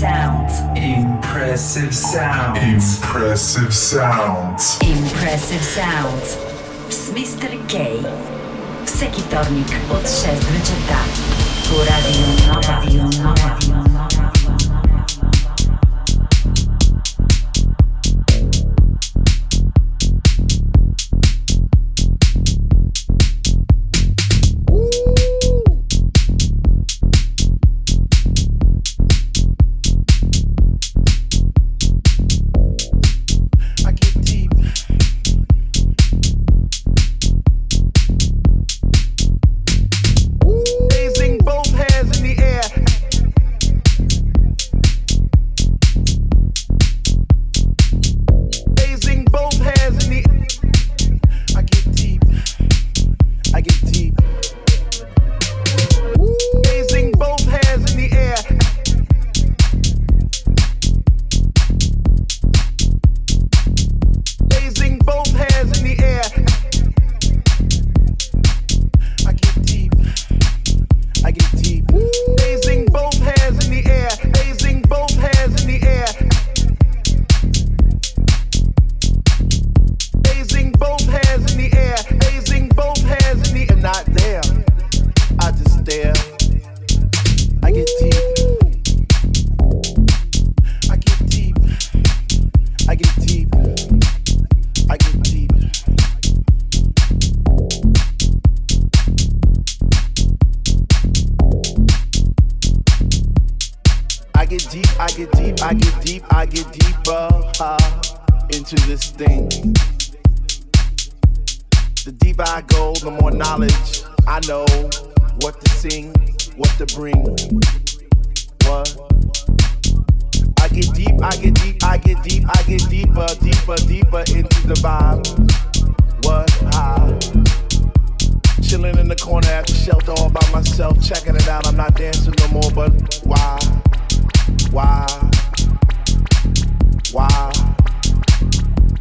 sounds. Impressive sounds. Impressive sounds. Impressive sounds. Z Mr. K, sekitornik od 6 do 4. Radio Nova. Radio Nova. I know what to sing, what to bring. What? I get deep, I get deep, I get deep, I get deeper, deeper, deeper into the vibe. What? How? chilling in the corner at the shelter all by myself, checking it out. I'm not dancing no more, but why? Why? Why?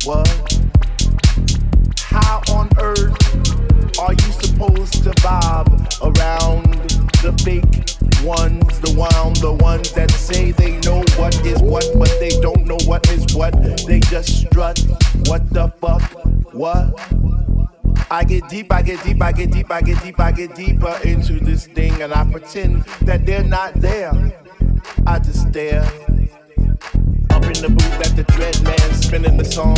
What? How on earth? Are you supposed to bob around the fake ones, the wound, the ones that say they know what is what, but they don't know what is what? They just strut. What the fuck? What? I get deep, I get deep, I get deep, I get deep, I get deeper into this thing, and I pretend that they're not there. I just stare up in the booth at the dread man spinning the song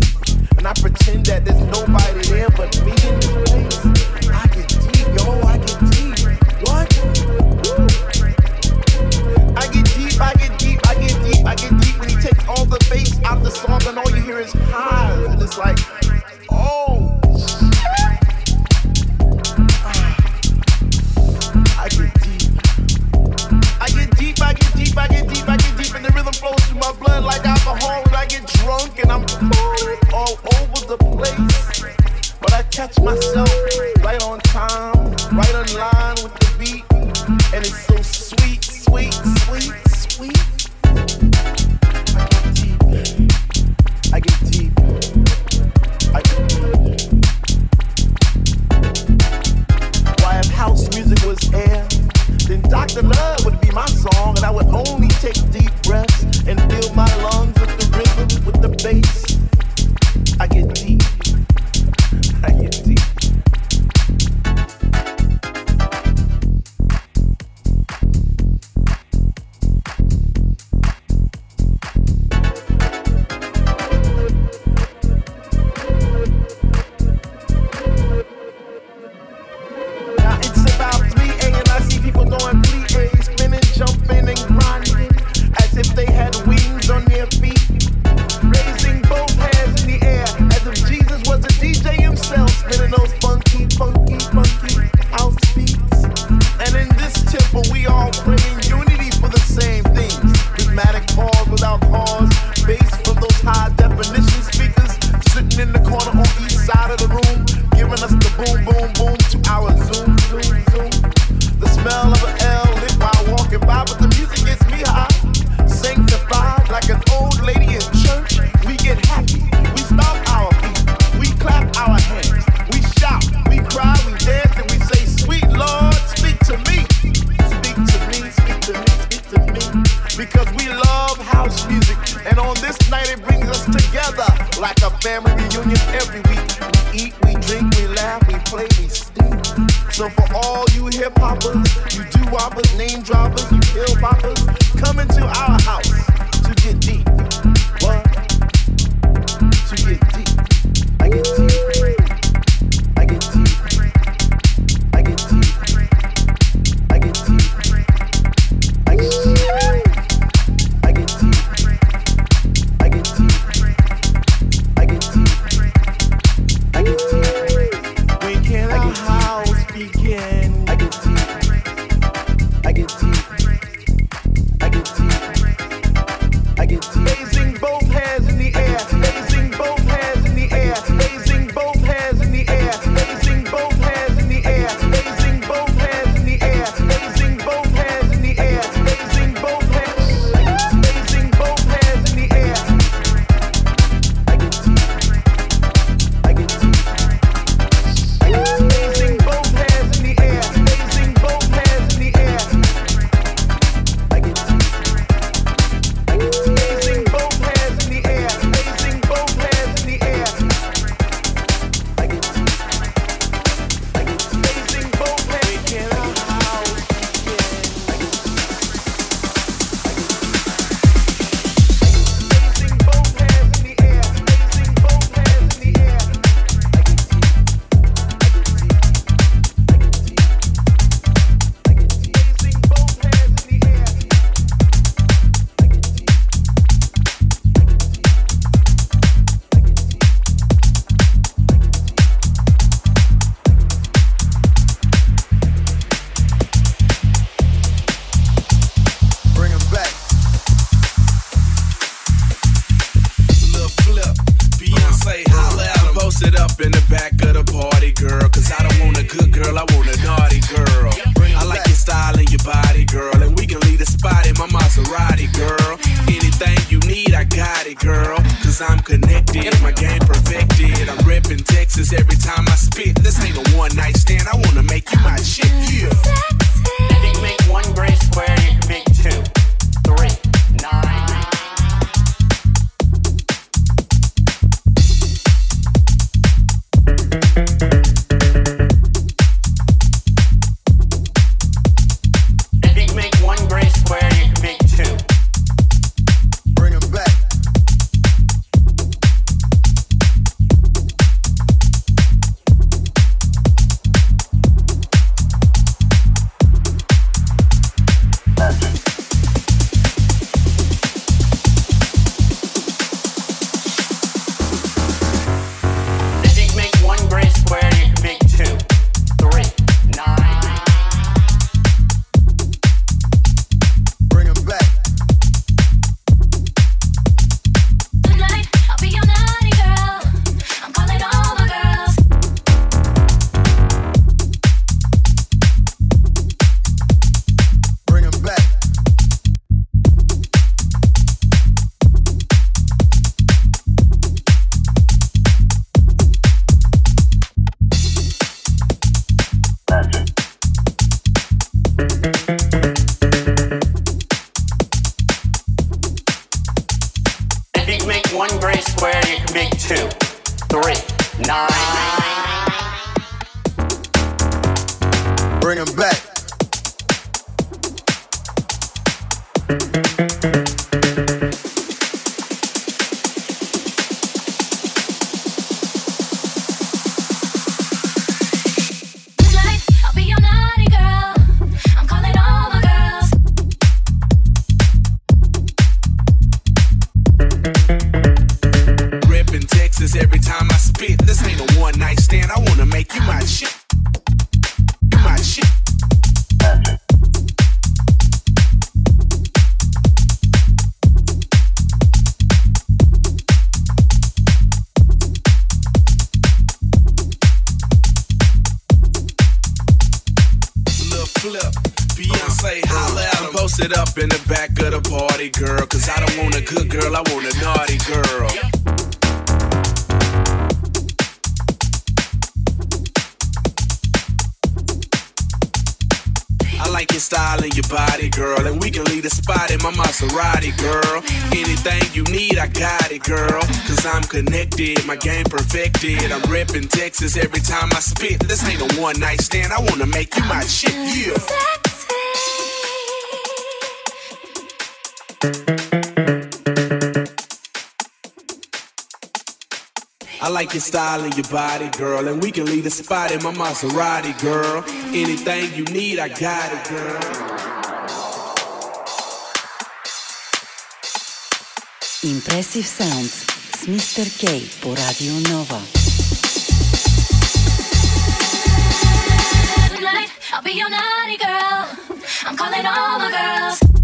And I pretend that there's nobody there but me in this place. I get deep, yo, I get deep. What? I get deep, I get deep, I get deep, I get deep. When he takes all the bass out the song, and all you hear is highs. And it's like, old, I get drunk and I'm all over the place. But I catch myself right on time. 'Cause I'm connected. My game perfected. I'm reppin' Texas every time I spit. This ain't a one night stand. I wanna make you my shit. Yeah. Let it make one great square. Cause I don't want a good girl, I want a naughty girl. I like your style and your body, girl. And we can leave the spot in my Maserati, girl. Anything you need, I got it, girl. Cause I'm connected, my game perfected. I'm reppin' Texas every time I spit. This ain't a one night stand, I wanna make you my shit, yeah. I like your style and your body, girl. And we can leave the spot in my Maserati, girl. Anything you need, I got it, girl. Impressive Sounds s Mr. K po Radio Nova. Tonight, I'll be your naughty girl. I'm calling all my girls.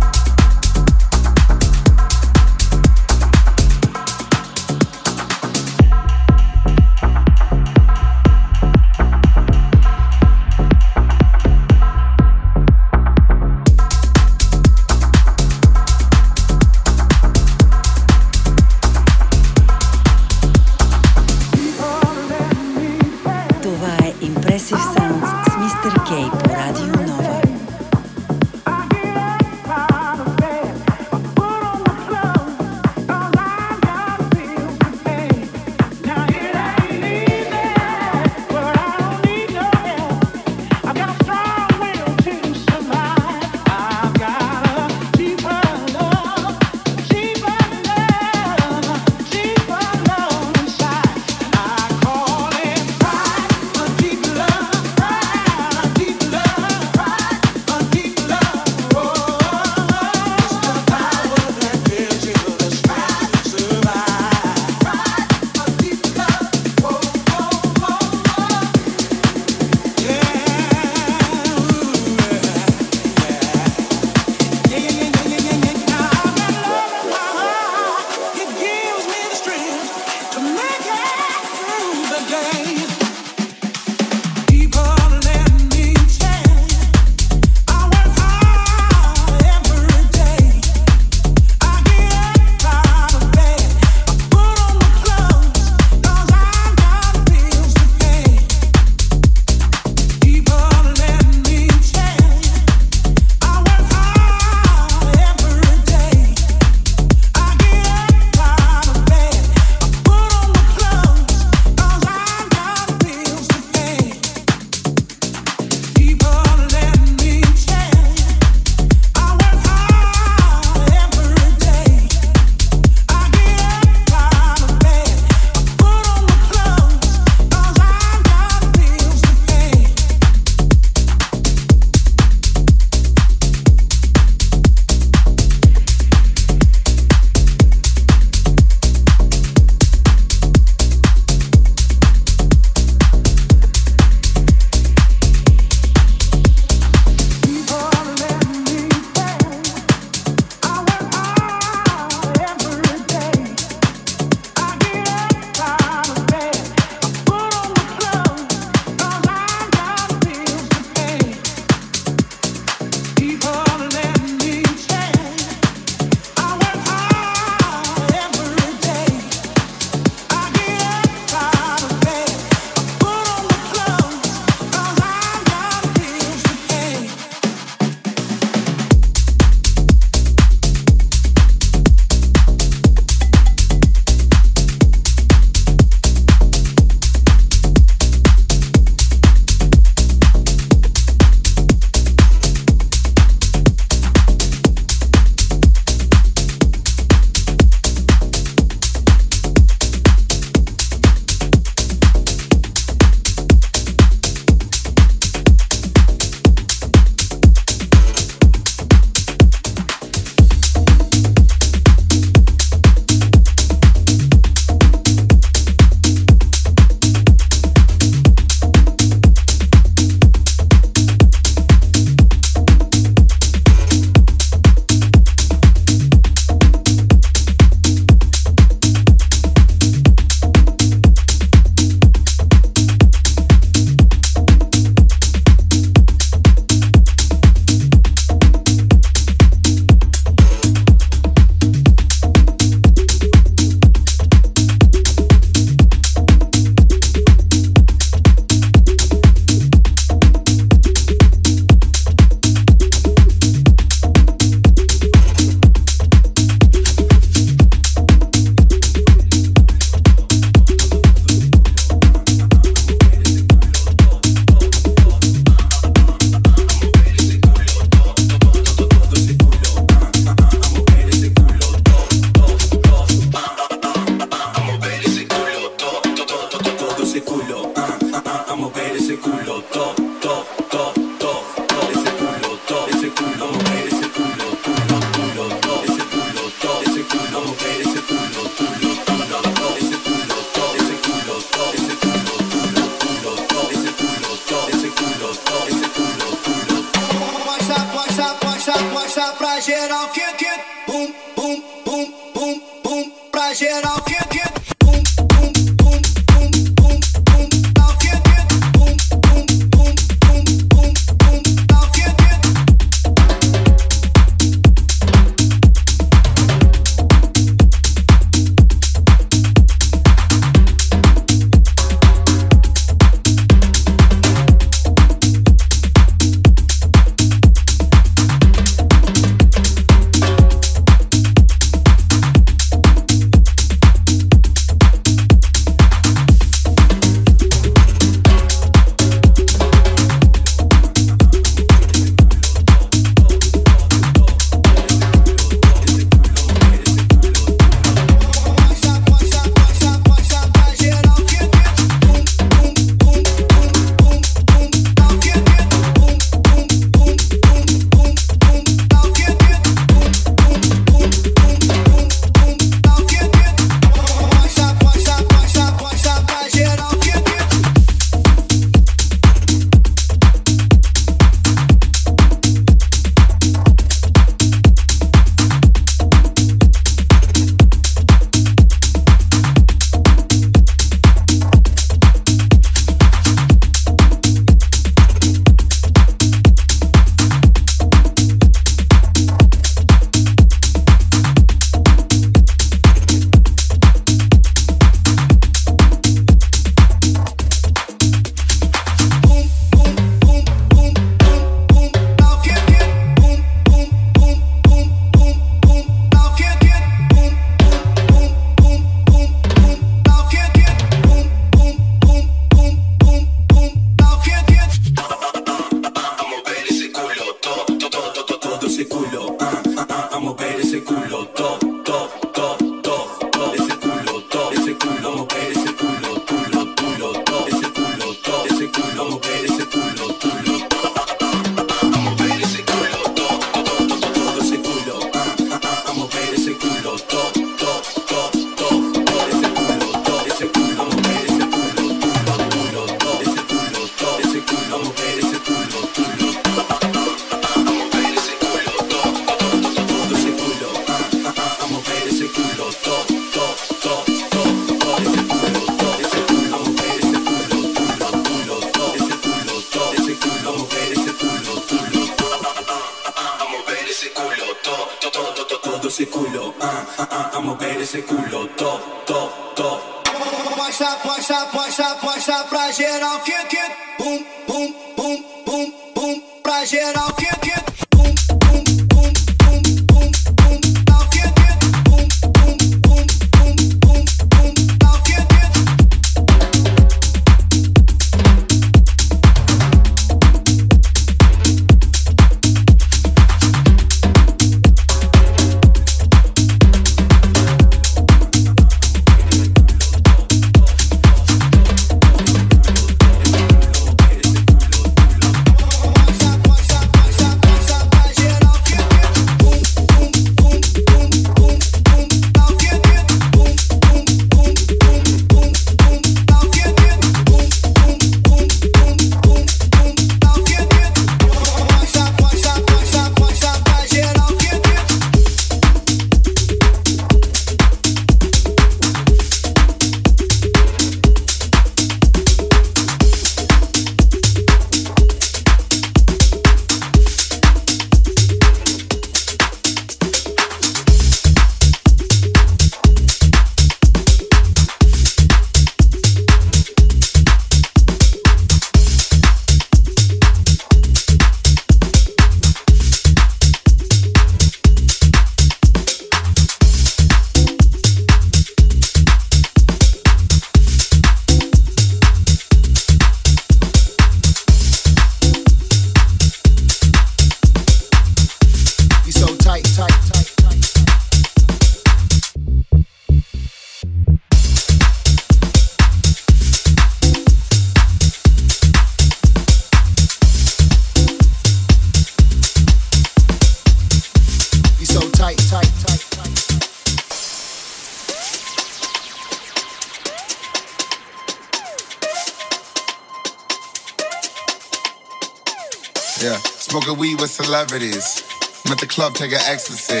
Celebrities. I'm at the club taking ecstasy.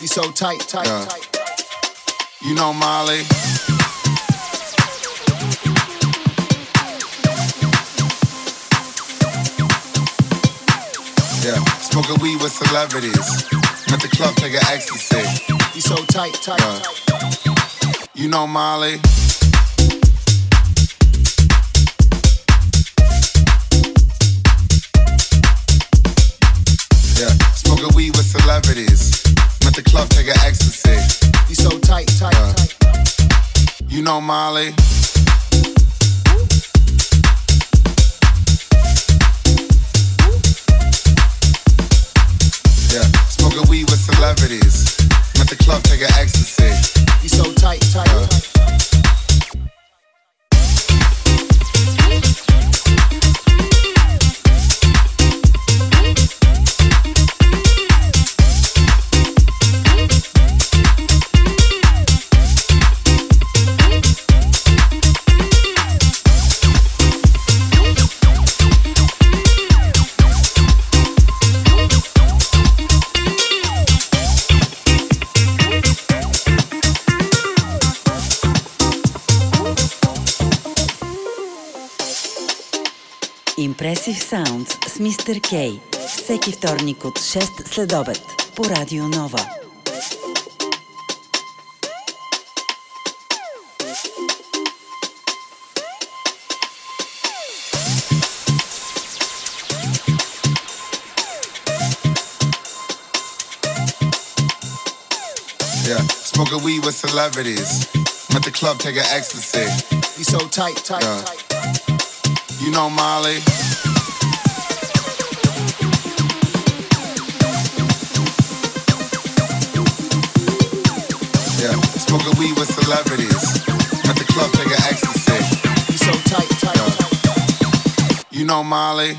You so tight, tight, Yeah. tight. You know Molly. Yeah, smoking weed with celebrities. I'm at the club taking ecstasy. You so tight, tight, Yeah. tight. You know Molly. Yeah, smoking weed with celebrities. I'm at the club taking ecstasy. You so tight, tight, Yeah. tight. You know Molly. Yeah, smoking weed with celebrities. I'm the club taking ecstasy. You so tight, tight, Yeah. tight. Impressive Sounds с Мистер Кей. Всеки вторник от 6 след обед по Радио Нова. Yeah, smoking weed with celebrities. I'm at the club taking ecstasy. You so tight, tight, Yeah. tight. You know Molly. Smoking weed with celebrities. At the club taking ecstasy. You so tight, tight, Yeah. tight. You know Molly.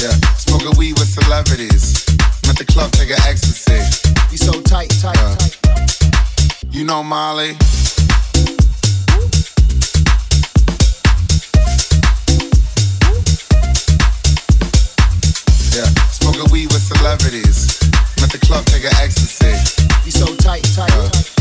Yeah, smoking weed with celebrities. At the club taking ecstasy. You so tight, tight, Yeah. tight. You know Molly. With celebrities. I'm the club taking ecstasy. You so tight, tight, Yeah. tight.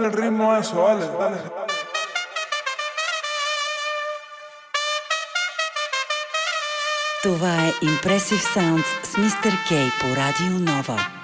Dale el ritmo a eso, dale, dale. Това е Impressive Sounds с Mr. K по Радио Нова.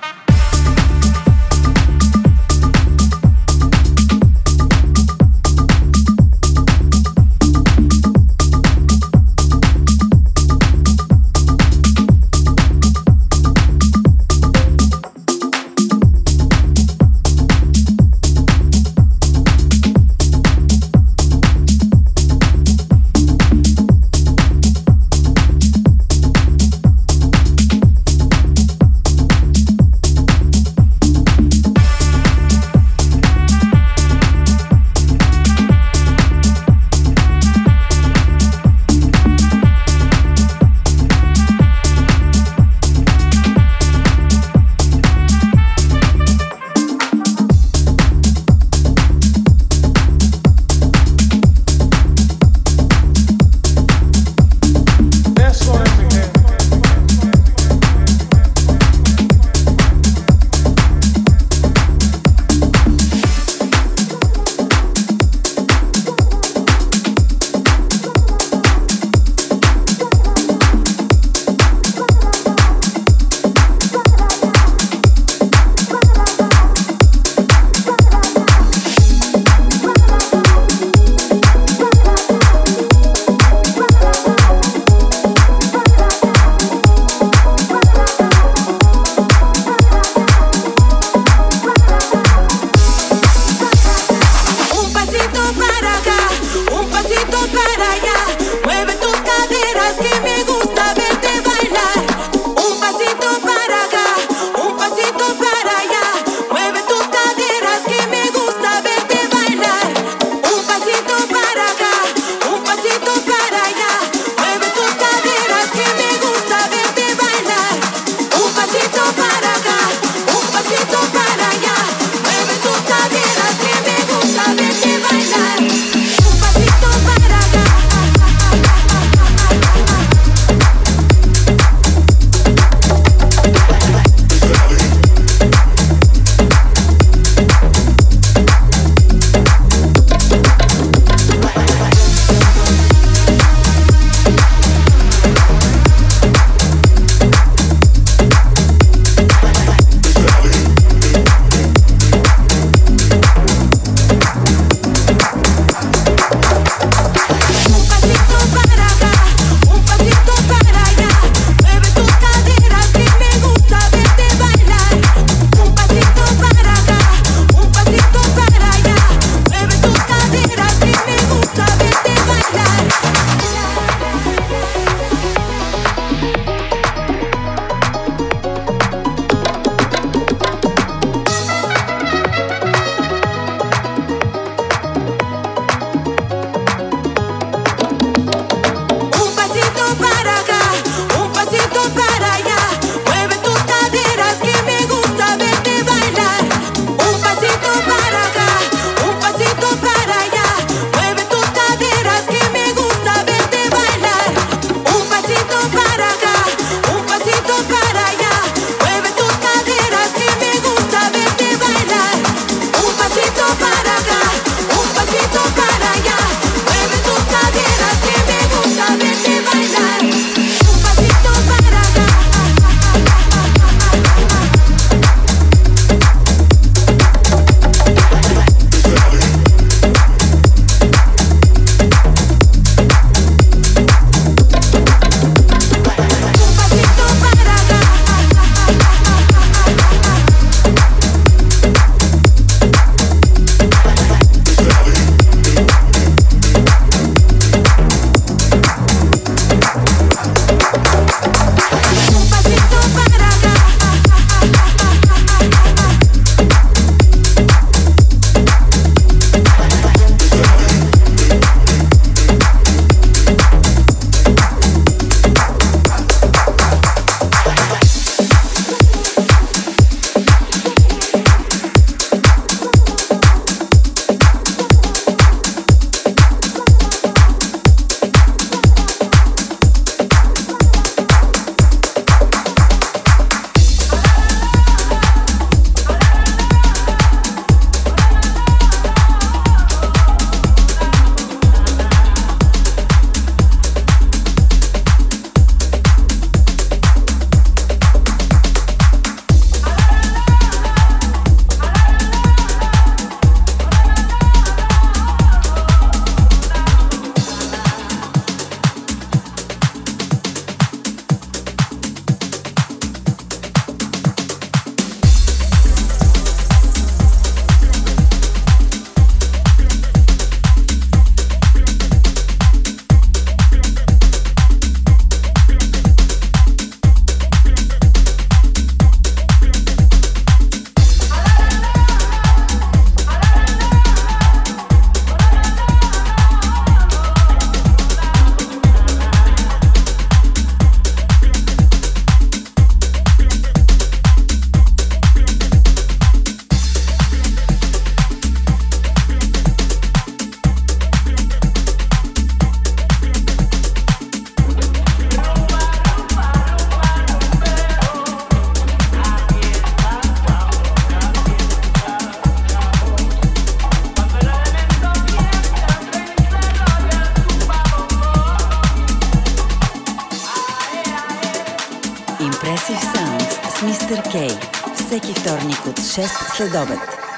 Всеки вторник от 6 след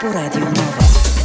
по Радио Нова.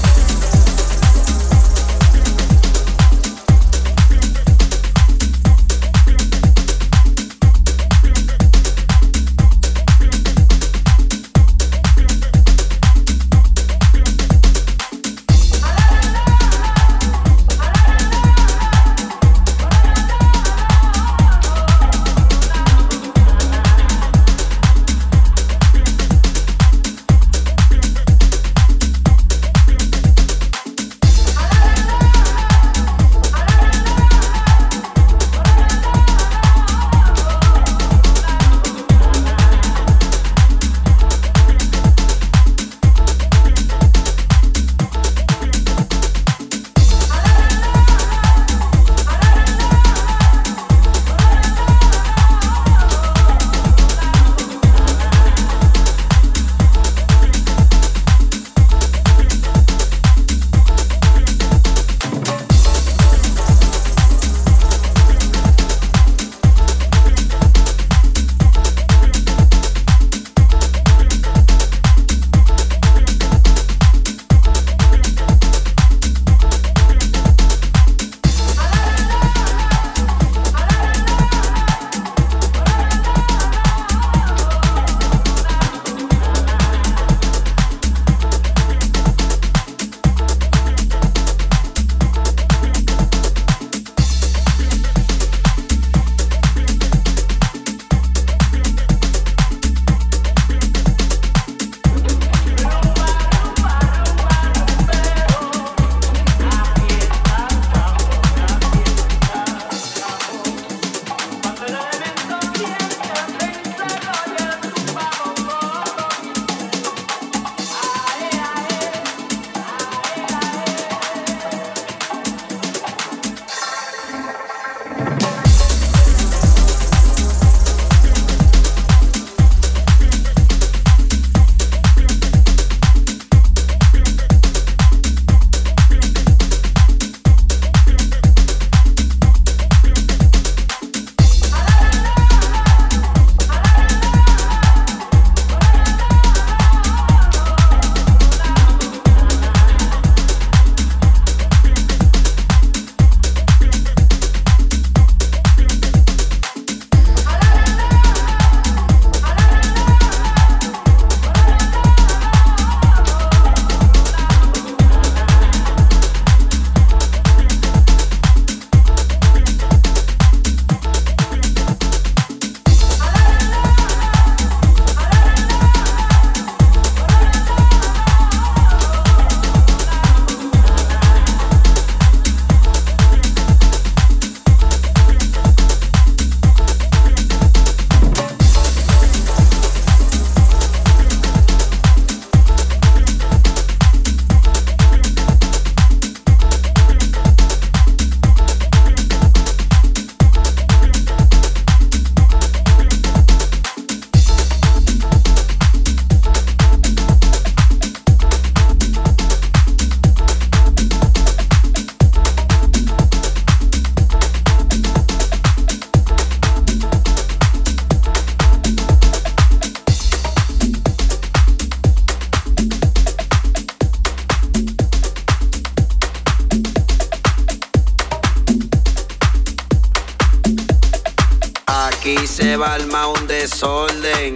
se va a un desorden.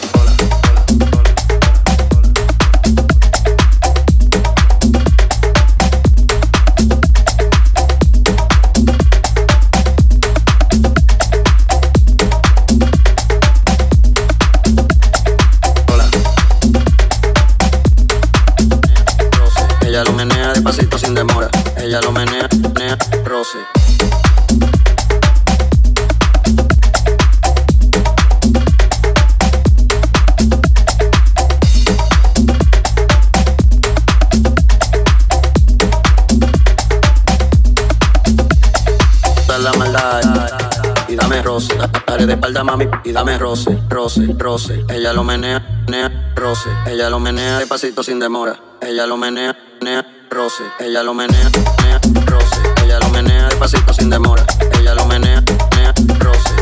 y dame roce. Dale de espalda, mami, y dame roce, roce, roce. Ella lo menea, menea, roce. Ella lo menea despacito sin demora. Ella lo menea, menea, roce. Ella lo menea, menea, roce. Ella lo menea despacito sin demora. Ella lo menea, menea, roce.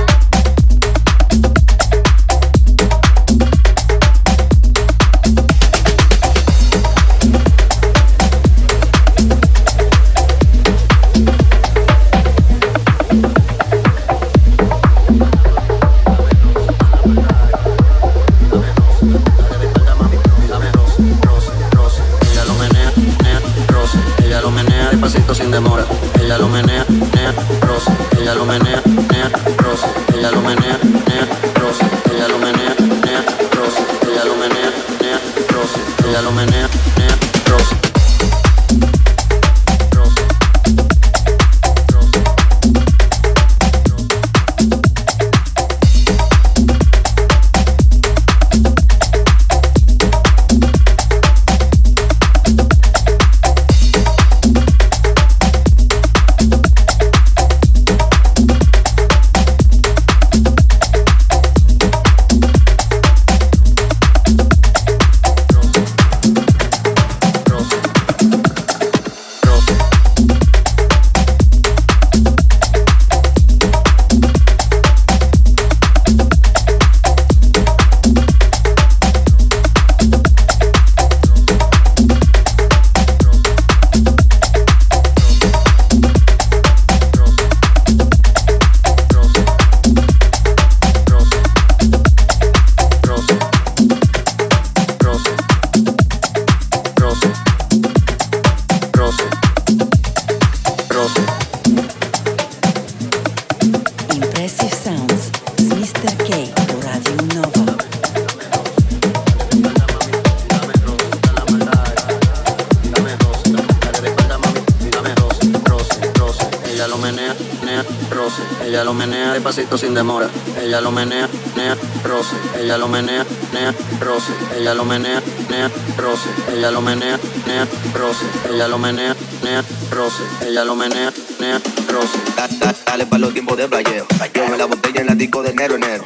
Sin demora. Ella lo menea, menea, roce. Ella lo menea, menea, roce. Ella lo menea, menea, roce. Ella lo menea, menea, roce. Ella lo menea, menea, roce. Ella lo menea, menea, roce. Da- da- Dale pa' los tiempos de playeo. Yo la botella en la disco de enero, enero.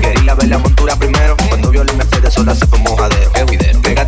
Quería ver la montura primero. Cuando vio la Mercedes sola se fue mojadero. Pégate, pégate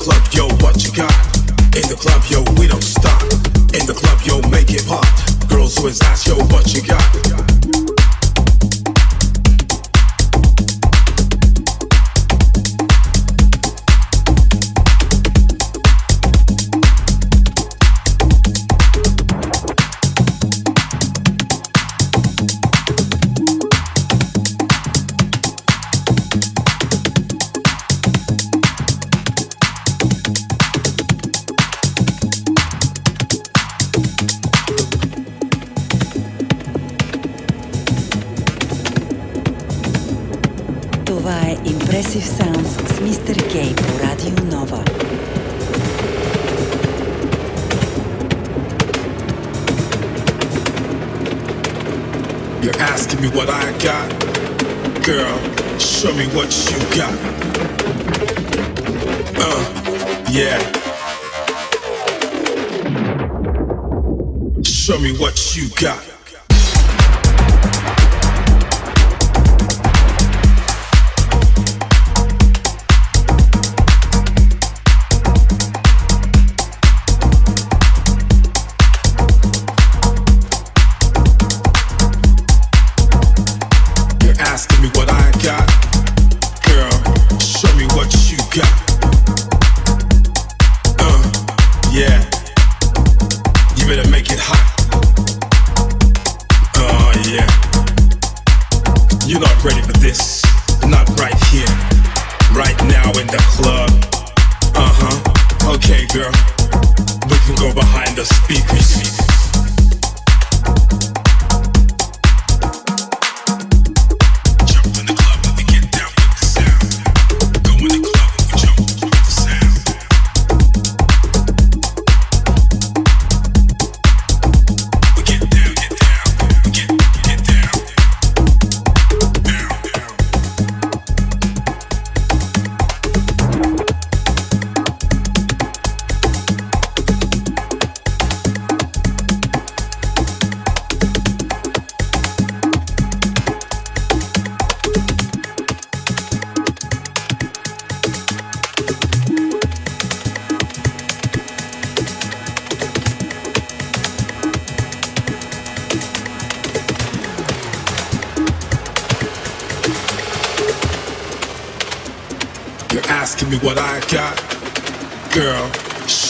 club, yo.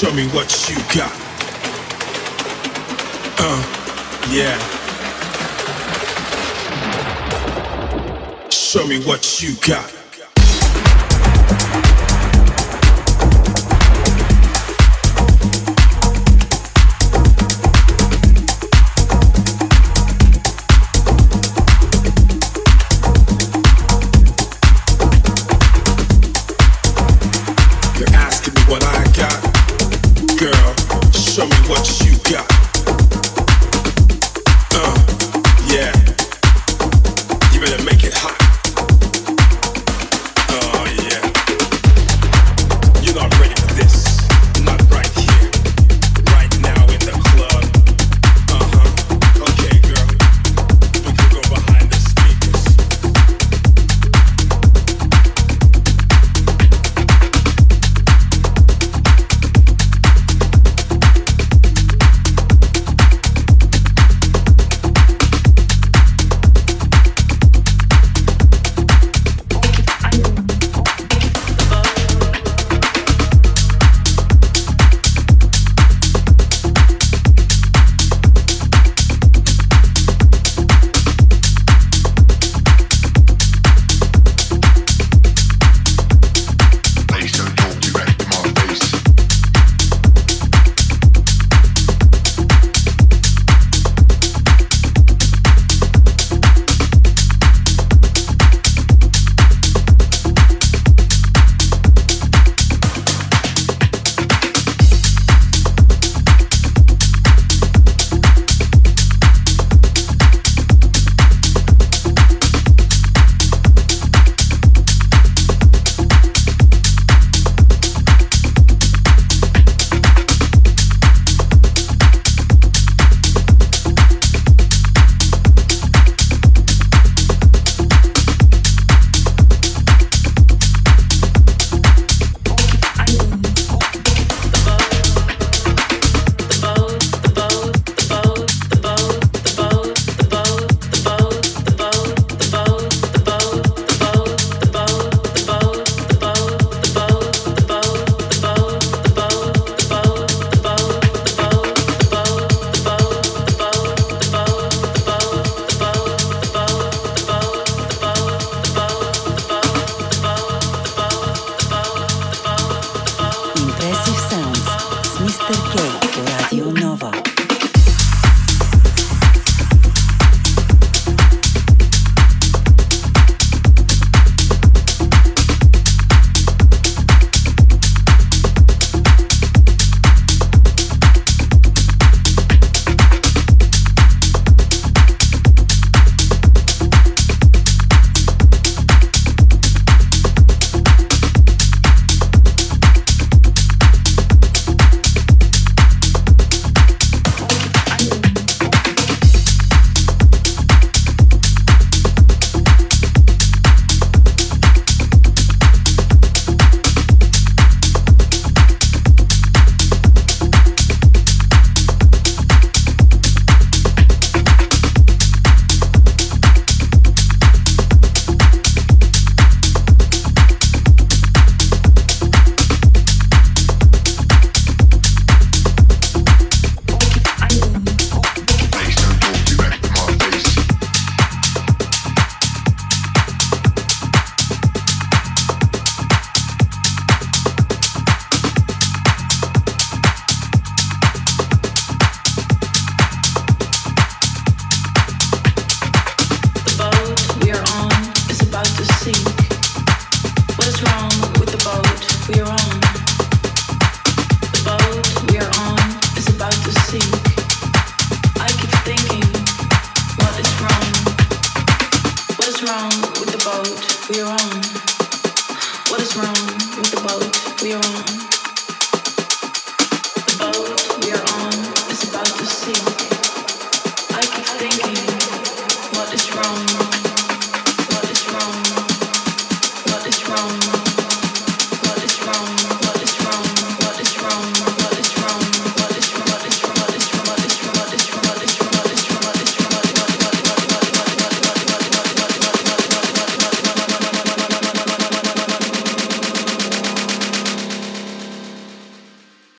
Show me what you got. Uh, yeah. Show me what you got.